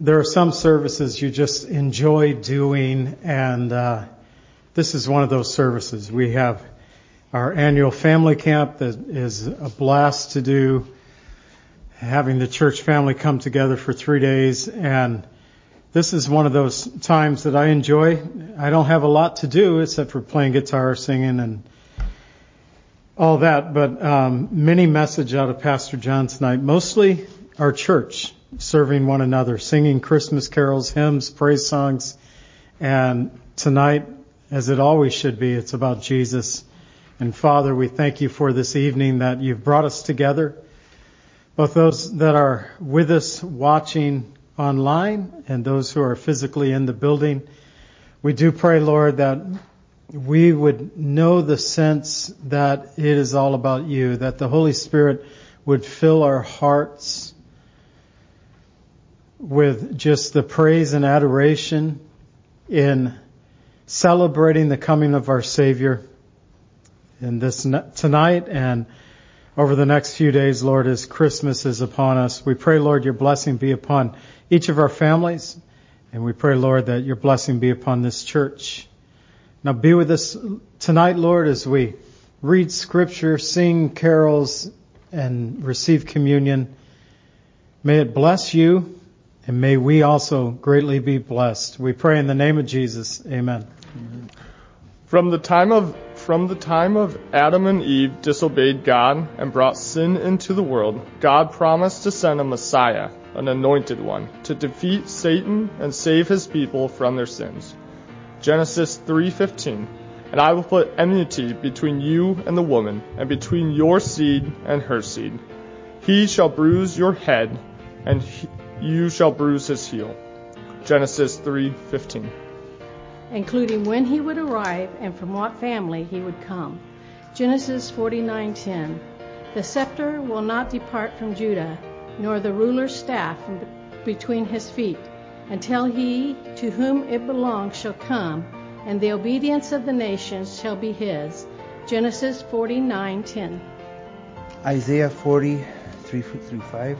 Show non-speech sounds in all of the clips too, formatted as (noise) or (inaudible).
there are some services you just enjoy doing, and uh, this is one of those services. We have our annual family camp that is a blast to do, having the church family come together for three days, and this is one of those times that I enjoy. I don't have a lot to do except for playing guitar, singing, and all that, but um, many message out of Pastor John tonight, mostly our church serving one another, singing Christmas carols, hymns, praise songs. And tonight, as it always should be, it's about Jesus. And Father, we thank you for this evening that you've brought us together, both those that are with us watching online and those who are physically in the building. We do pray, Lord, that we would know the sense that it is all about you, that the Holy Spirit would fill our hearts with just the praise and adoration in celebrating the coming of our Savior in this tonight and over the next few days, Lord, as Christmas is upon us. We pray, Lord, your blessing be upon each of our families. And we pray, Lord, that your blessing be upon this church. Now be with us tonight, Lord, as we read scripture, sing carols, and receive communion. May it bless you and may we also greatly be blessed. We pray in the name of Jesus. Amen. From the time of from the time of Adam and Eve disobeyed God and brought sin into the world, God promised to send a Messiah, an anointed one, to defeat Satan and save his people from their sins. Genesis 3:15. And I will put enmity between you and the woman, and between your seed and her seed. He shall bruise your head, and he, you shall bruise his heel. Genesis 3:15. Including when he would arrive and from what family he would come. Genesis 49:10. The scepter will not depart from Judah, nor the ruler's staff from between his feet, until he to whom it belongs shall come, and the obedience of the nations shall be his. Genesis 49:10. Isaiah 43 through 5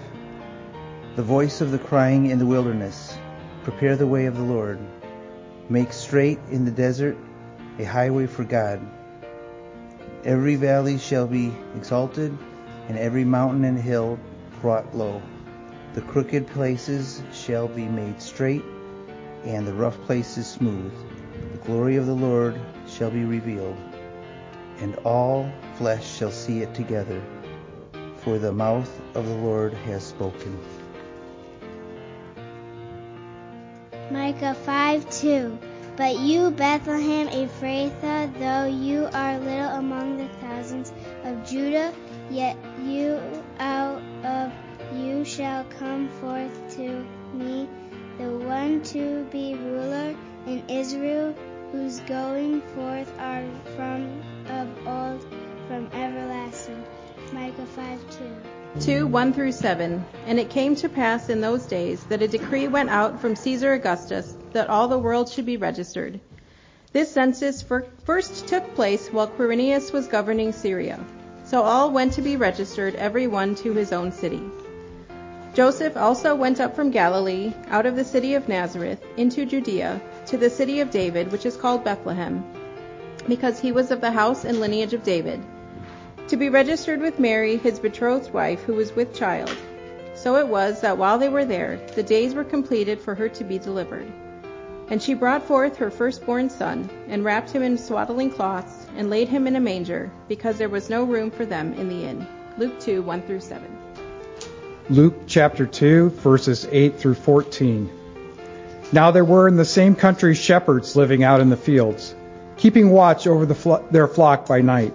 the voice of the crying in the wilderness, Prepare the way of the Lord. Make straight in the desert a highway for God. Every valley shall be exalted, and every mountain and hill brought low. The crooked places shall be made straight, and the rough places smooth. The glory of the Lord shall be revealed, and all flesh shall see it together, for the mouth of the Lord has spoken. Micah 5 2. But you, Bethlehem Ephrathah, though you are little among the thousands of Judah, yet you out of you shall come forth to me the one to be ruler in Israel, whose going forth are from of old, from everlasting. Micah 5 2. 2 1 through 7. And it came to pass in those days that a decree went out from Caesar Augustus that all the world should be registered. This census first took place while Quirinius was governing Syria. So all went to be registered, every one to his own city. Joseph also went up from Galilee, out of the city of Nazareth, into Judea, to the city of David, which is called Bethlehem, because he was of the house and lineage of David to be registered with Mary, his betrothed wife, who was with child. So it was that while they were there, the days were completed for her to be delivered. And she brought forth her firstborn son, and wrapped him in swaddling cloths, and laid him in a manger, because there was no room for them in the inn. Luke 2 1 through 7. Luke chapter 2, verses 8 through 14. Now there were in the same country shepherds living out in the fields, keeping watch over the flo- their flock by night.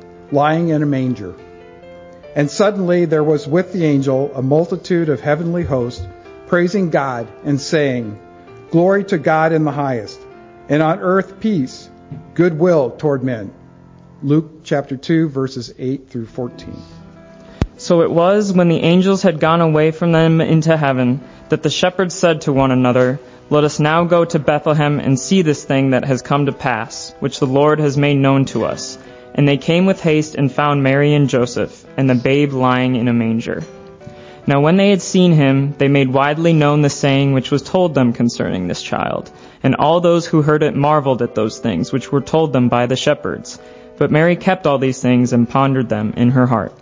lying in a manger. And suddenly there was with the angel a multitude of heavenly hosts praising God and saying, Glory to God in the highest, and on earth peace, goodwill toward men. Luke chapter 2, verses 8 through 14. So it was when the angels had gone away from them into heaven that the shepherds said to one another, Let us now go to Bethlehem and see this thing that has come to pass, which the Lord has made known to us. And they came with haste and found Mary and Joseph, and the babe lying in a manger. Now when they had seen him, they made widely known the saying which was told them concerning this child. And all those who heard it marveled at those things which were told them by the shepherds. But Mary kept all these things and pondered them in her heart.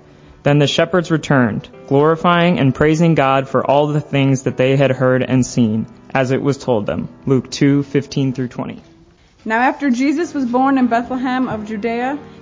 Then the shepherds returned, glorifying and praising God for all the things that they had heard and seen, as it was told them. Luke 2:15 through 20. Now after Jesus was born in Bethlehem of Judea,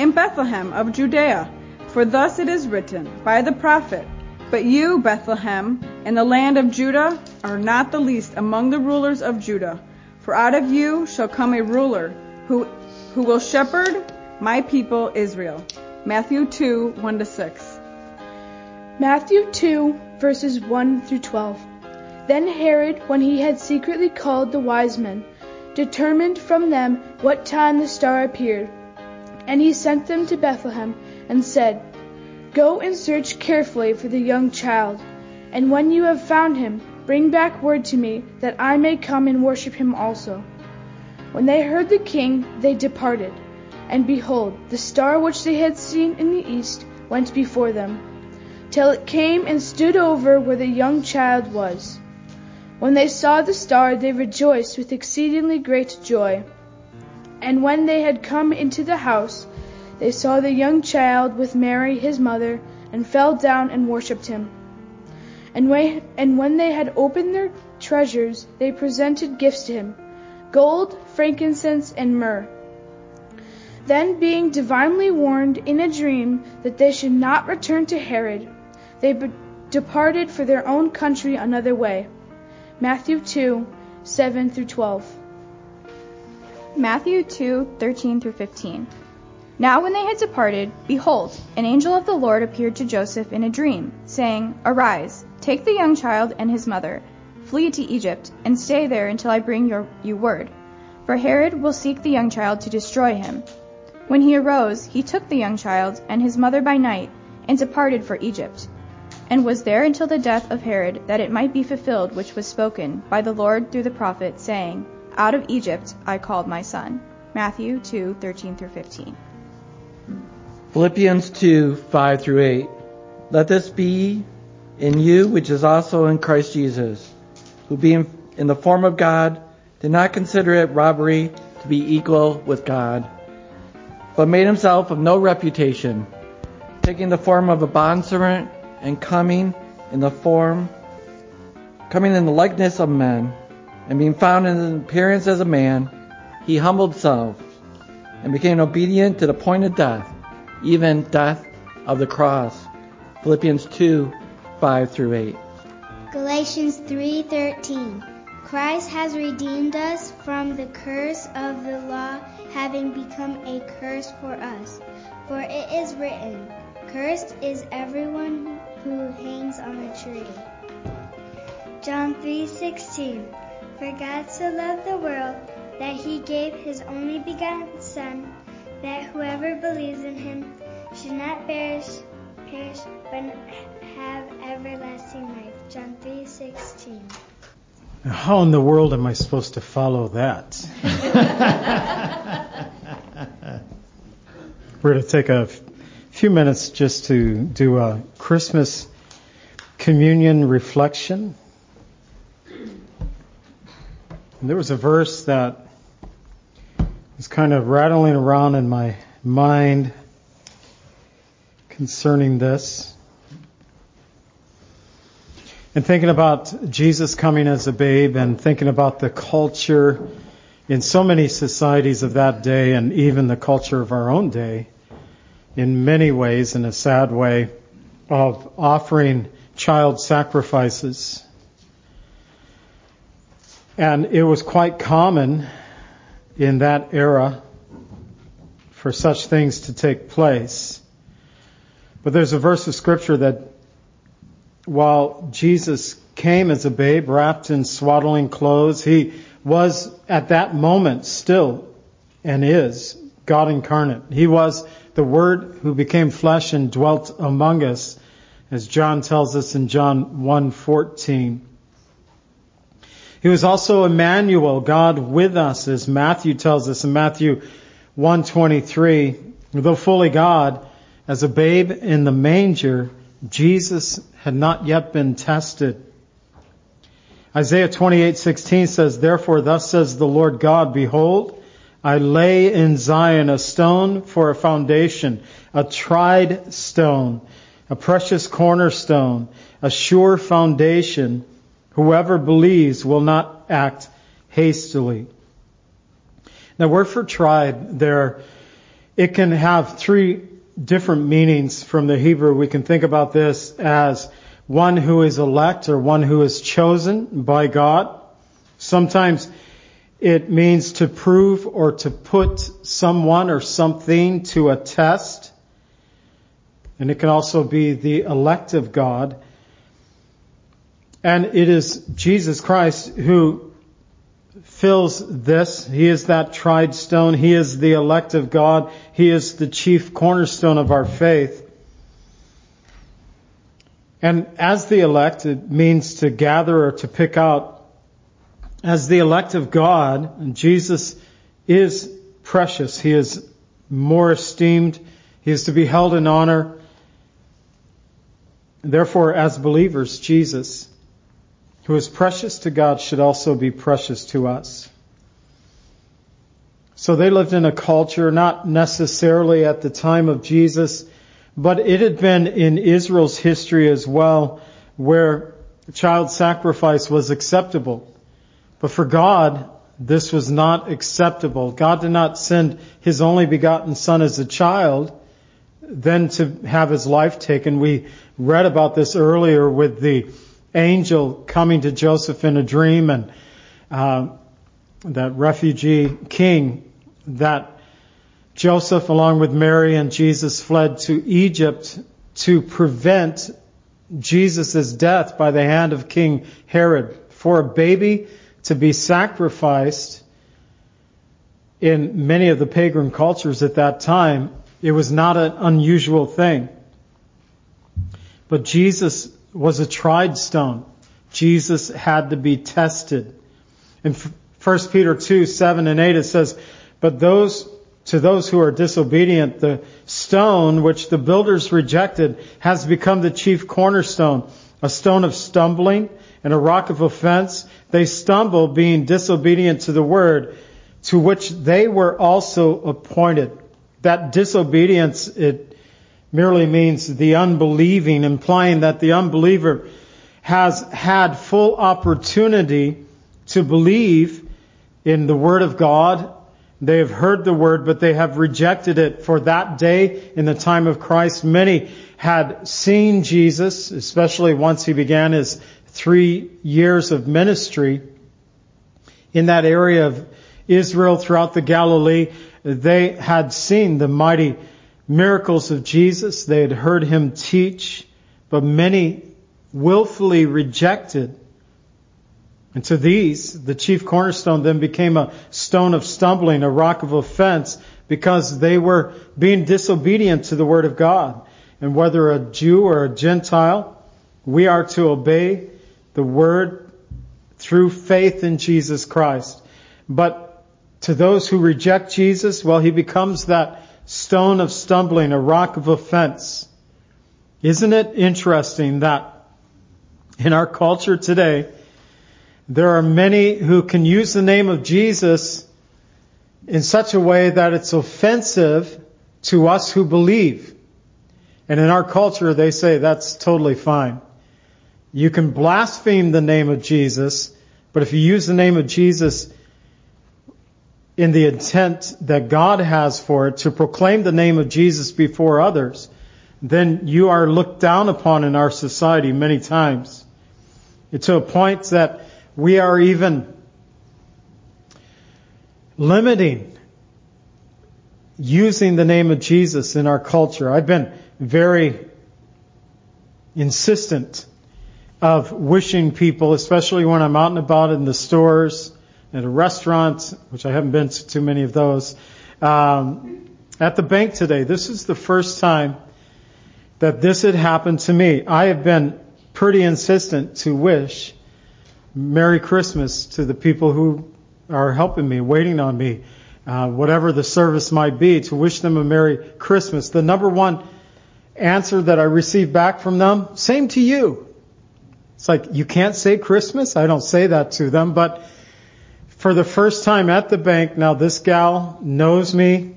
In Bethlehem of Judea, for thus it is written by the prophet, But you, Bethlehem, in the land of Judah, are not the least among the rulers of Judah, for out of you shall come a ruler who, who will shepherd my people Israel. Matthew 2 1 to 6. Matthew 2, verses 1 through 12. Then Herod, when he had secretly called the wise men, determined from them what time the star appeared. And he sent them to Bethlehem, and said, Go and search carefully for the young child, and when you have found him, bring back word to me, that I may come and worship him also. When they heard the king, they departed. And behold, the star which they had seen in the east went before them till it came and stood over where the young child was. When they saw the star, they rejoiced with exceedingly great joy. And when they had come into the house, they saw the young child with Mary his mother, and fell down and worshipped him. And when, they had opened their treasures, they presented gifts to him gold, frankincense, and myrrh. Then, being divinely warned in a dream that they should not return to Herod, they departed for their own country another way. Matthew 2 7 through 12. Matthew 2 13 through 15. Now, when they had departed, behold, an angel of the Lord appeared to Joseph in a dream, saying, Arise, take the young child and his mother, flee to Egypt, and stay there until I bring your, you word. For Herod will seek the young child to destroy him. When he arose, he took the young child and his mother by night, and departed for Egypt and was there until the death of Herod, that it might be fulfilled which was spoken by the Lord through the prophet, saying, Out of Egypt I called my son. Matthew 2:13 through 15. Philippians 2 5 through 8. Let this be in you, which is also in Christ Jesus, who being in the form of God, did not consider it robbery to be equal with God, but made himself of no reputation, taking the form of a bondservant and coming in the form, coming in the likeness of men, and being found in appearance as a man, he humbled himself and became obedient to the point of death, even death of the cross. Philippians 2 5 through 8. Galatians 3:13 Christ has redeemed us from the curse of the law, having become a curse for us. For it is written, Cursed is everyone who hangs on a tree. John 3:16 For God so loved the world that he gave his only begotten son that whoever believes in him should not perish perish but have everlasting life. John 3:16 How in the world am I supposed to follow that? (laughs) We're going to take a few minutes just to do a Christmas communion reflection. There was a verse that was kind of rattling around in my mind concerning this. and thinking about Jesus coming as a babe and thinking about the culture in so many societies of that day and even the culture of our own day, in many ways, in a sad way, of offering child sacrifices. And it was quite common in that era for such things to take place. But there's a verse of scripture that while Jesus came as a babe wrapped in swaddling clothes, he was at that moment still and is God incarnate. He was the Word who became flesh and dwelt among us, as John tells us in John 1:14. He was also Emmanuel, God with us, as Matthew tells us in Matthew 1:23. Though fully God, as a babe in the manger, Jesus had not yet been tested. Isaiah 28:16 says, "Therefore thus says the Lord God, behold, I lay in Zion a stone for a foundation, a tried stone, a precious cornerstone, a sure foundation. Whoever believes will not act hastily." Now, word for tried there, it can have three different meanings from the Hebrew. We can think about this as one who is elect or one who is chosen by God. Sometimes it means to prove or to put someone or something to a test. And it can also be the elect of God. And it is Jesus Christ who fills this. He is that tried stone. He is the elect of God. He is the chief cornerstone of our faith. And as the elect, it means to gather or to pick out. As the elect of God, Jesus is precious. He is more esteemed. He is to be held in honor. Therefore, as believers, Jesus who is precious to God should also be precious to us. So they lived in a culture, not necessarily at the time of Jesus, but it had been in Israel's history as well, where child sacrifice was acceptable. But for God, this was not acceptable. God did not send His only begotten Son as a child, then to have His life taken. We read about this earlier with the angel coming to Joseph in a dream and uh, that refugee king that Joseph along with Mary and Jesus fled to Egypt to prevent Jesus' death by the hand of King Herod. For a baby to be sacrificed in many of the pagan cultures at that time, it was not an unusual thing. But Jesus was a tried stone. Jesus had to be tested. In 1 Peter 2, 7 and 8 it says, But those, to those who are disobedient, the stone which the builders rejected has become the chief cornerstone, a stone of stumbling and a rock of offense. They stumble being disobedient to the word to which they were also appointed. That disobedience, it merely means the unbelieving, implying that the unbeliever has had full opportunity to believe in the Word of God. They have heard the Word, but they have rejected it for that day in the time of Christ. Many had seen Jesus, especially once he began his three years of ministry in that area of Israel throughout the Galilee. They had seen the mighty miracles of Jesus. They had heard him teach, but many willfully rejected. And to these, the chief cornerstone then became a stone of stumbling, a rock of offense, because they were being disobedient to the word of God. And whether a Jew or a Gentile, we are to obey the word through faith in Jesus Christ. But to those who reject Jesus, well, he becomes that stone of stumbling, a rock of offense. Isn't it interesting that in our culture today, there are many who can use the name of Jesus in such a way that it's offensive to us who believe. And in our culture, they say that's totally fine. You can blaspheme the name of Jesus, but if you use the name of Jesus in the intent that God has for it to proclaim the name of Jesus before others, then you are looked down upon in our society many times. To a point that we are even limiting using the name of Jesus in our culture. I've been very insistent of wishing people, especially when I'm out and about in the stores, at a restaurant, which I haven't been to too many of those, um, at the bank today. This is the first time that this had happened to me. I have been pretty insistent to wish Merry Christmas to the people who are helping me, waiting on me, uh, whatever the service might be, to wish them a Merry Christmas. The number one answer that I received back from them, same to you. It's like, you can't say Christmas? I don't say that to them, but for the first time at the bank, now this gal knows me.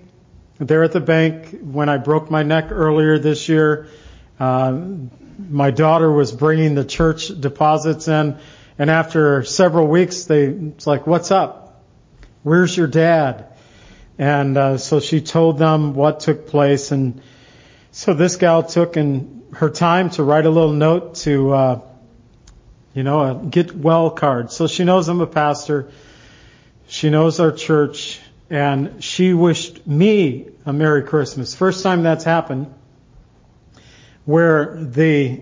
There at the bank when I broke my neck earlier this year. Uh, my daughter was bringing the church deposits in, and after several weeks, they it's like, "What's up? Where's your dad?" And uh, so she told them what took place, and so this gal took in her time to write a little note to, uh, you know, a get well card. So she knows I'm a pastor. She knows our church and she wished me a Merry Christmas. First time that's happened where the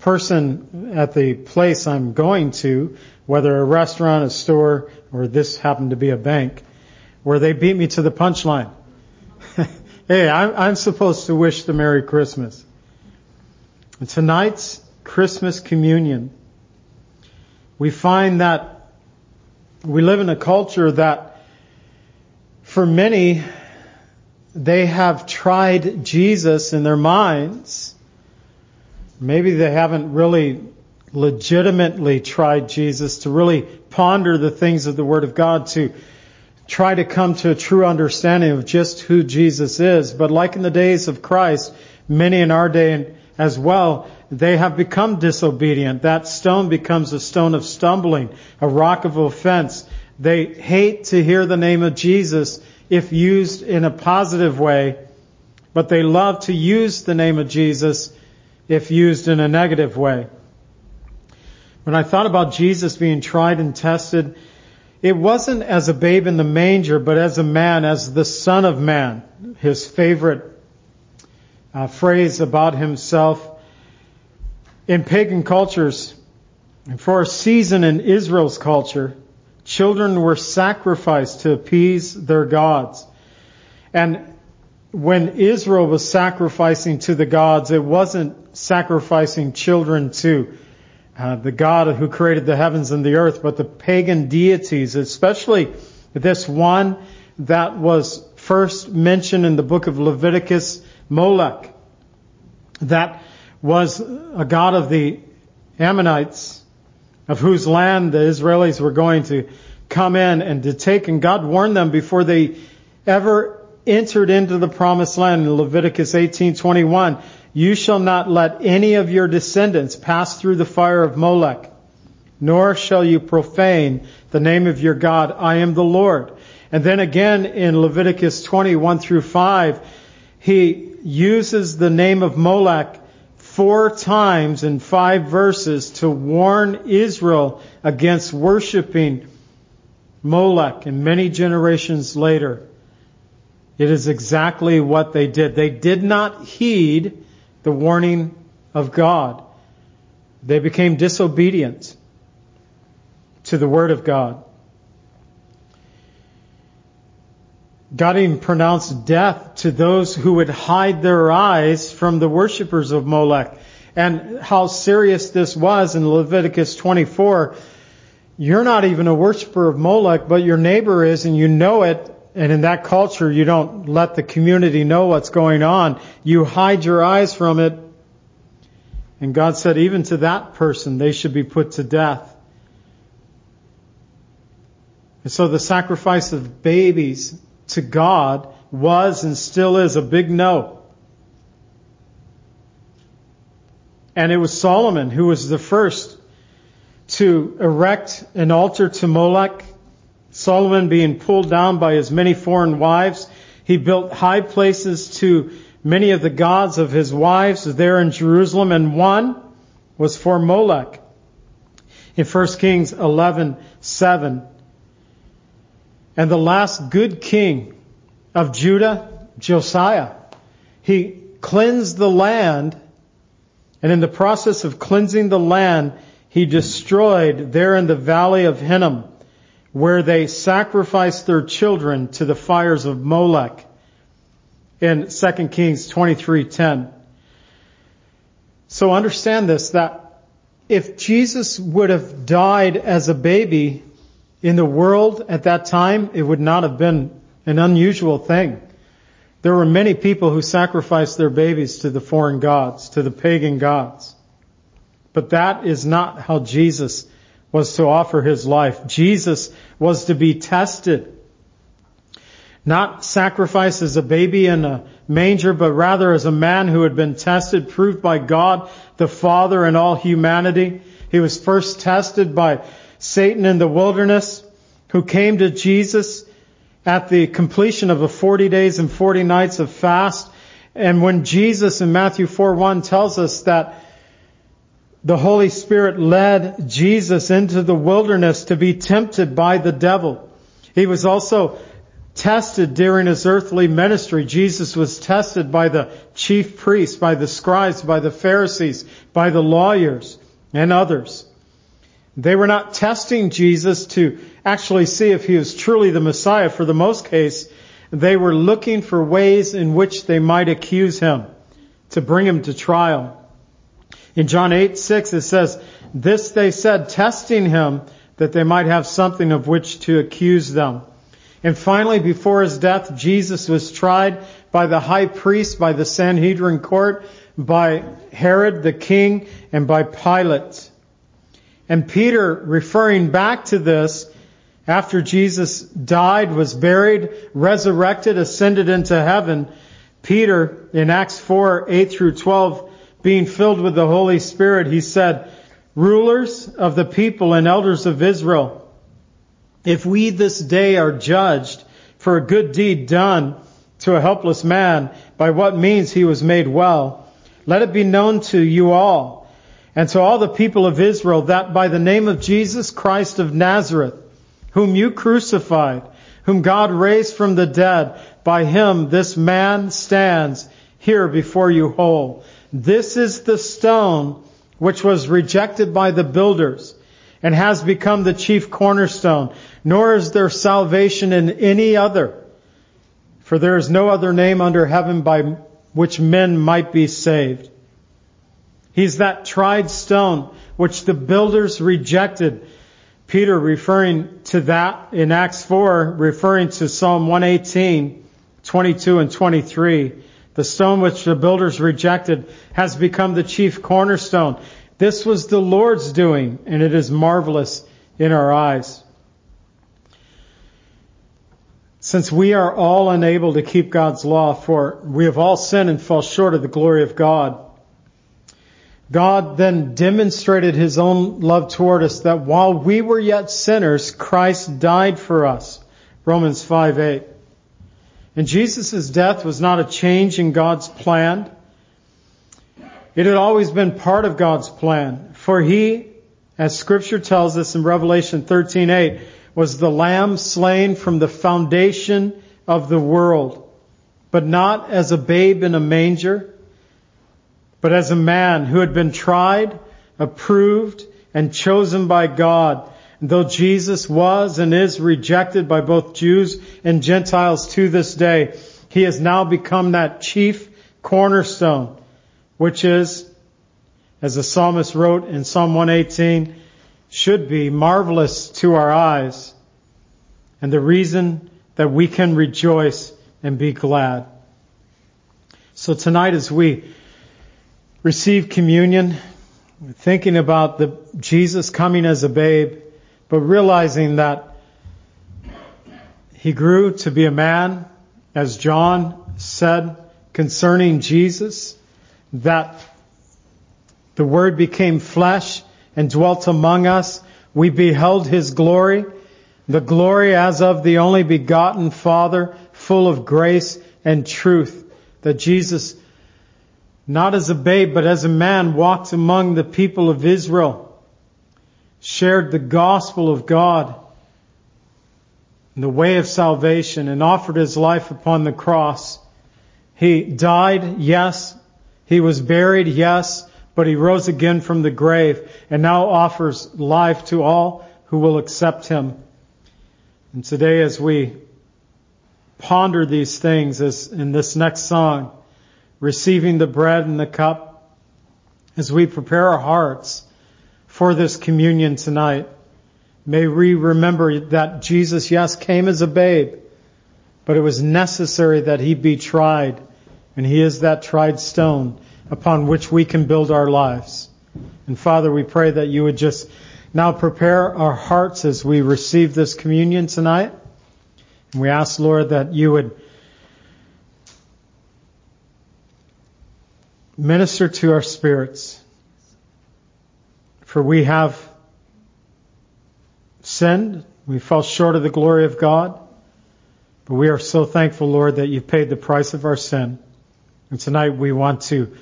person at the place I'm going to, whether a restaurant, a store, or this happened to be a bank, where they beat me to the punchline. (laughs) hey, I'm, I'm supposed to wish the Merry Christmas. And tonight's Christmas communion, we find that we live in a culture that for many, they have tried Jesus in their minds. Maybe they haven't really legitimately tried Jesus to really ponder the things of the Word of God to try to come to a true understanding of just who Jesus is. But like in the days of Christ, many in our day as well, they have become disobedient. That stone becomes a stone of stumbling, a rock of offense. They hate to hear the name of Jesus if used in a positive way, but they love to use the name of Jesus if used in a negative way. When I thought about Jesus being tried and tested, it wasn't as a babe in the manger, but as a man, as the Son of Man. His favorite uh, phrase about himself. In pagan cultures, and for a season in Israel's culture, children were sacrificed to appease their gods. And when Israel was sacrificing to the gods, it wasn't sacrificing children to uh, the God who created the heavens and the earth, but the pagan deities, especially this one that was first mentioned in the book of Leviticus, Molech, that was a god of the Ammonites, of whose land the Israelis were going to come in and to take. And God warned them before they ever entered into the promised land in Leviticus 18:21, "You shall not let any of your descendants pass through the fire of Molech, nor shall you profane the name of your God. I am the Lord." And then again in Leviticus 21 through 5, he uses the name of Molech four times in five verses to warn Israel against worshiping Molech and many generations later. It is exactly what they did. They did not heed the warning of God. They became disobedient to the Word of God. God even pronounced death to those who would hide their eyes from the worshippers of Molech. And how serious this was in Leviticus 24. You're not even a worshiper of Molech, but your neighbor is and you know it. And in that culture, you don't let the community know what's going on. You hide your eyes from it. And God said, even to that person, they should be put to death. And so the sacrifice of babies to God was and still is a big no. And it was Solomon who was the first to erect an altar to Molech. Solomon being pulled down by his many foreign wives. He built high places to many of the gods of his wives there in Jerusalem, and one was for Molech. In 1 Kings 11:7, and the last good king of Judah, Josiah, he cleansed the land, and in the process of cleansing the land, he destroyed there in the valley of Hinnom, where they sacrificed their children to the fires of Molech in 2 Kings 23:10. So understand this that if Jesus would have died as a baby in the world at that time, it would not have been an unusual thing. There were many people who sacrificed their babies to the foreign gods, to the pagan gods. But that is not how Jesus was to offer his life. Jesus was to be tested not sacrificed as a baby in a manger, but rather as a man who had been tested, proved by God the Father and all humanity. He was first tested by Satan in the wilderness, who came to Jesus at the completion of the 40 days and 40 nights of fast. And when Jesus in Matthew 4 1 tells us that the Holy Spirit led Jesus into the wilderness to be tempted by the devil. He was also tested during his earthly ministry. Jesus was tested by the chief priests, by the scribes, by the Pharisees, by the lawyers, and others. They were not testing Jesus to actually see if he was truly the Messiah. For the most case, they were looking for ways in which they might accuse him, to bring him to trial. In John 8, 6, it says, This they said, testing him, that they might have something of which to accuse them. And finally, before his death, Jesus was tried by the high priest, by the Sanhedrin court, by Herod the king, and by Pilate. And Peter, referring back to this, after Jesus died, was buried, resurrected, ascended into heaven, Peter, in Acts 4, 8 through 12, being filled with the Holy Spirit, he said, Rulers of the people and elders of Israel, if we this day are judged for a good deed done to a helpless man, by what means he was made well, let it be known to you all and to all the people of Israel that by the name of Jesus Christ of Nazareth, whom you crucified, whom God raised from the dead, by him this man stands here before you whole. This is the stone which was rejected by the builders and has become the chief cornerstone, nor is there salvation in any other. For there is no other name under heaven by which men might be saved. He's that tried stone which the builders rejected. Peter referring to that in Acts 4, referring to Psalm 118, 22 and 23. The stone which the builders rejected has become the chief cornerstone. This was the Lord's doing, and it is marvelous in our eyes. Since we are all unable to keep God's law, for we have all sinned and fall short of the glory of God, God then demonstrated his own love toward us that while we were yet sinners, Christ died for us. Romans 5 8. And Jesus' death was not a change in God's plan. It had always been part of God's plan. For he, as scripture tells us in Revelation 13:8, was the lamb slain from the foundation of the world, but not as a babe in a manger, but as a man who had been tried, approved, and chosen by God. And though Jesus was and is rejected by both Jews and Gentiles to this day, he has now become that chief cornerstone which is, as the psalmist wrote in Psalm 118, should be marvelous to our eyes and the reason that we can rejoice and be glad. So tonight as we receive communion, thinking about the Jesus coming as a babe, but realizing that he grew to be a man, as John said concerning Jesus, that The Word became flesh and dwelt among us. We beheld His glory, the glory as of the only begotten Father, full of grace and truth. That Jesus, not as a babe, but as a man, walked among the people of Israel, shared the gospel of God the way of salvation and offered his life upon the cross. He died, yes. He was buried, yes. But he rose again from the grave and now offers life to all who will accept him. And today as we ponder these things as in this next song, receiving the bread and the cup, as we prepare our hearts for this communion tonight, may we remember that Jesus, yes, came as a babe, but it was necessary that he be tried, and he is that tried stone upon which we can build our lives. And Father, we pray that you would just now prepare our hearts as we receive this communion tonight. And we ask, Lord, that you would minister to our spirits. For we have sinned. We fell short of the glory of God. But we are so thankful, Lord, that you paid the price of our sin. And tonight we want to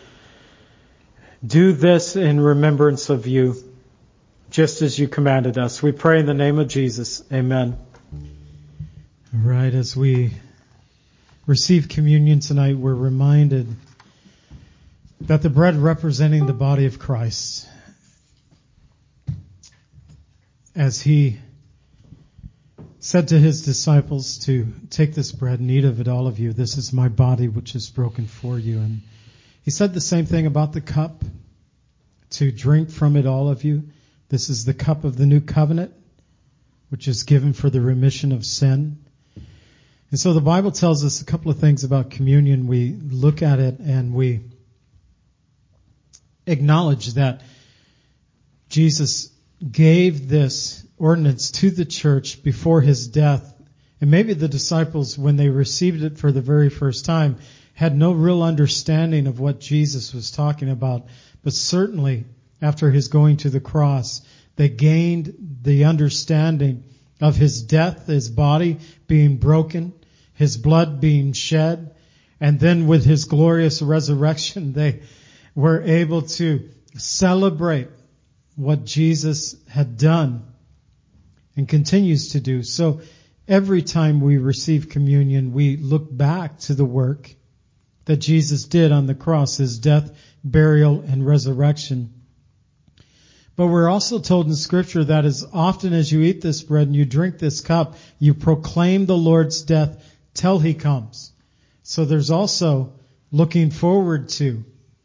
do this in remembrance of you, just as you commanded us. We pray in the name of Jesus. Amen. Right, as we receive communion tonight, we're reminded that the bread representing the body of Christ, as he said to his disciples to take this bread and eat of it, all of you. This is my body which is broken for you. And he said the same thing about the cup to drink from it, all of you. This is the cup of the new covenant, which is given for the remission of sin. And so the Bible tells us a couple of things about communion. We look at it and we acknowledge that Jesus gave this ordinance to the church before his death. And maybe the disciples, when they received it for the very first time, had no real understanding of what Jesus was talking about. But certainly, after his going to the cross, they gained the understanding of his death, his body being broken, his blood being shed, and then with his glorious resurrection, (laughs) they were able to celebrate what Jesus had done and continues to do. So every time we receive communion, we look back to the work that Jesus did on the cross, his death, burial, and resurrection. But we're also told in scripture that as often as you eat this bread and you drink this cup, you proclaim the Lord's death till he comes. So there's also looking forward to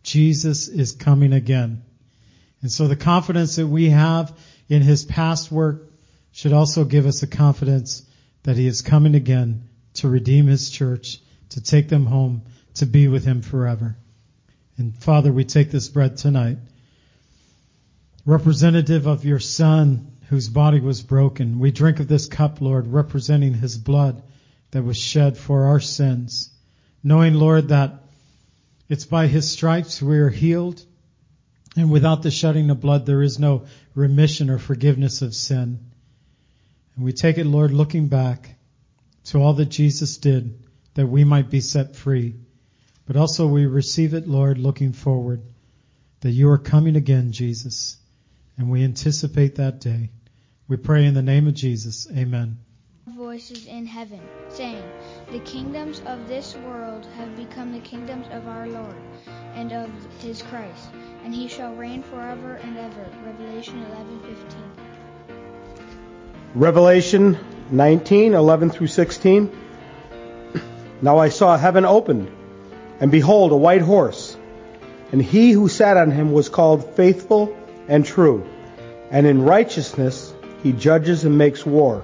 Jesus is coming again. And so the confidence that we have in his past work should also give us a confidence that he is coming again to redeem his church, to take them home, to be with him forever. And Father, we take this bread tonight, representative of your son whose body was broken. We drink of this cup, Lord, representing his blood that was shed for our sins, knowing, Lord, that it's by his stripes we are healed. And without the shedding of blood, there is no remission or forgiveness of sin. And we take it, Lord, looking back to all that Jesus did that we might be set free. But also we receive it, Lord, looking forward that you are coming again, Jesus. And we anticipate that day. We pray in the name of Jesus. Amen. Voices in heaven saying, The kingdoms of this world have become the kingdoms of our Lord and of his Christ, and he shall reign forever and ever. Revelation 11:15. Revelation 19, 11 through 16. Now I saw heaven opened, and behold, a white horse, and he who sat on him was called faithful and true, and in righteousness he judges and makes war.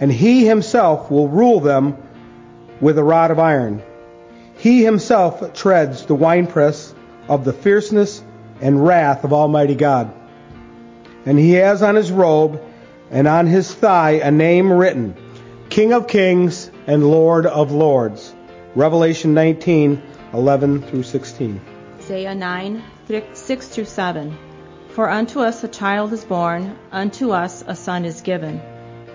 and he himself will rule them with a rod of iron. He himself treads the winepress of the fierceness and wrath of Almighty God. And he has on his robe and on his thigh a name written, King of Kings and Lord of Lords. Revelation 19, 11 through 16. Isaiah 9, 6 through 7. For unto us a child is born, unto us a son is given.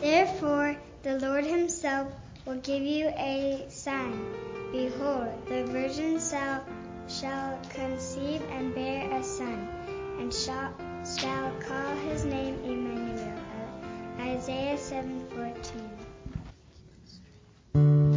Therefore, the Lord himself will give you a sign. Behold, the virgin shall, conceive and bear a son, and shall, shall call his name Emmanuel. Isaiah 7:14.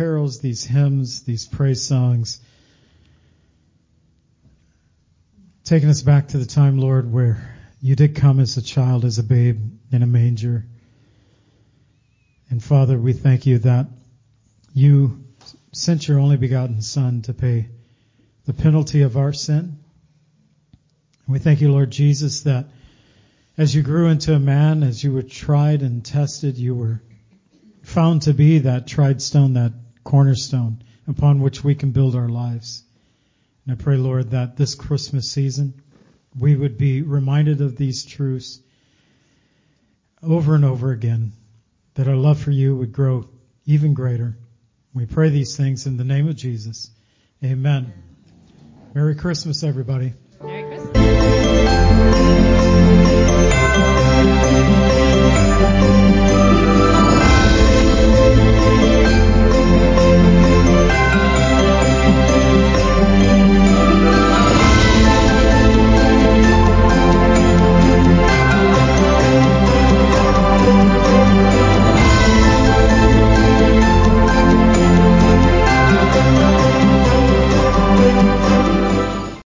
Carols, these hymns, these praise songs. Taking us back to the time, Lord, where you did come as a child, as a babe, in a manger. And Father, we thank you that you sent your only begotten Son to pay the penalty of our sin. And We thank you, Lord Jesus, that as you grew into a man, as you were tried and tested, you were found to be that tried stone, that cornerstone upon which we can build our lives. And I pray, Lord, that this Christmas season we would be reminded of these truths over and over again, that our love for you would grow even greater. We pray these things in the name of Jesus. Amen. Merry Christmas, everybody.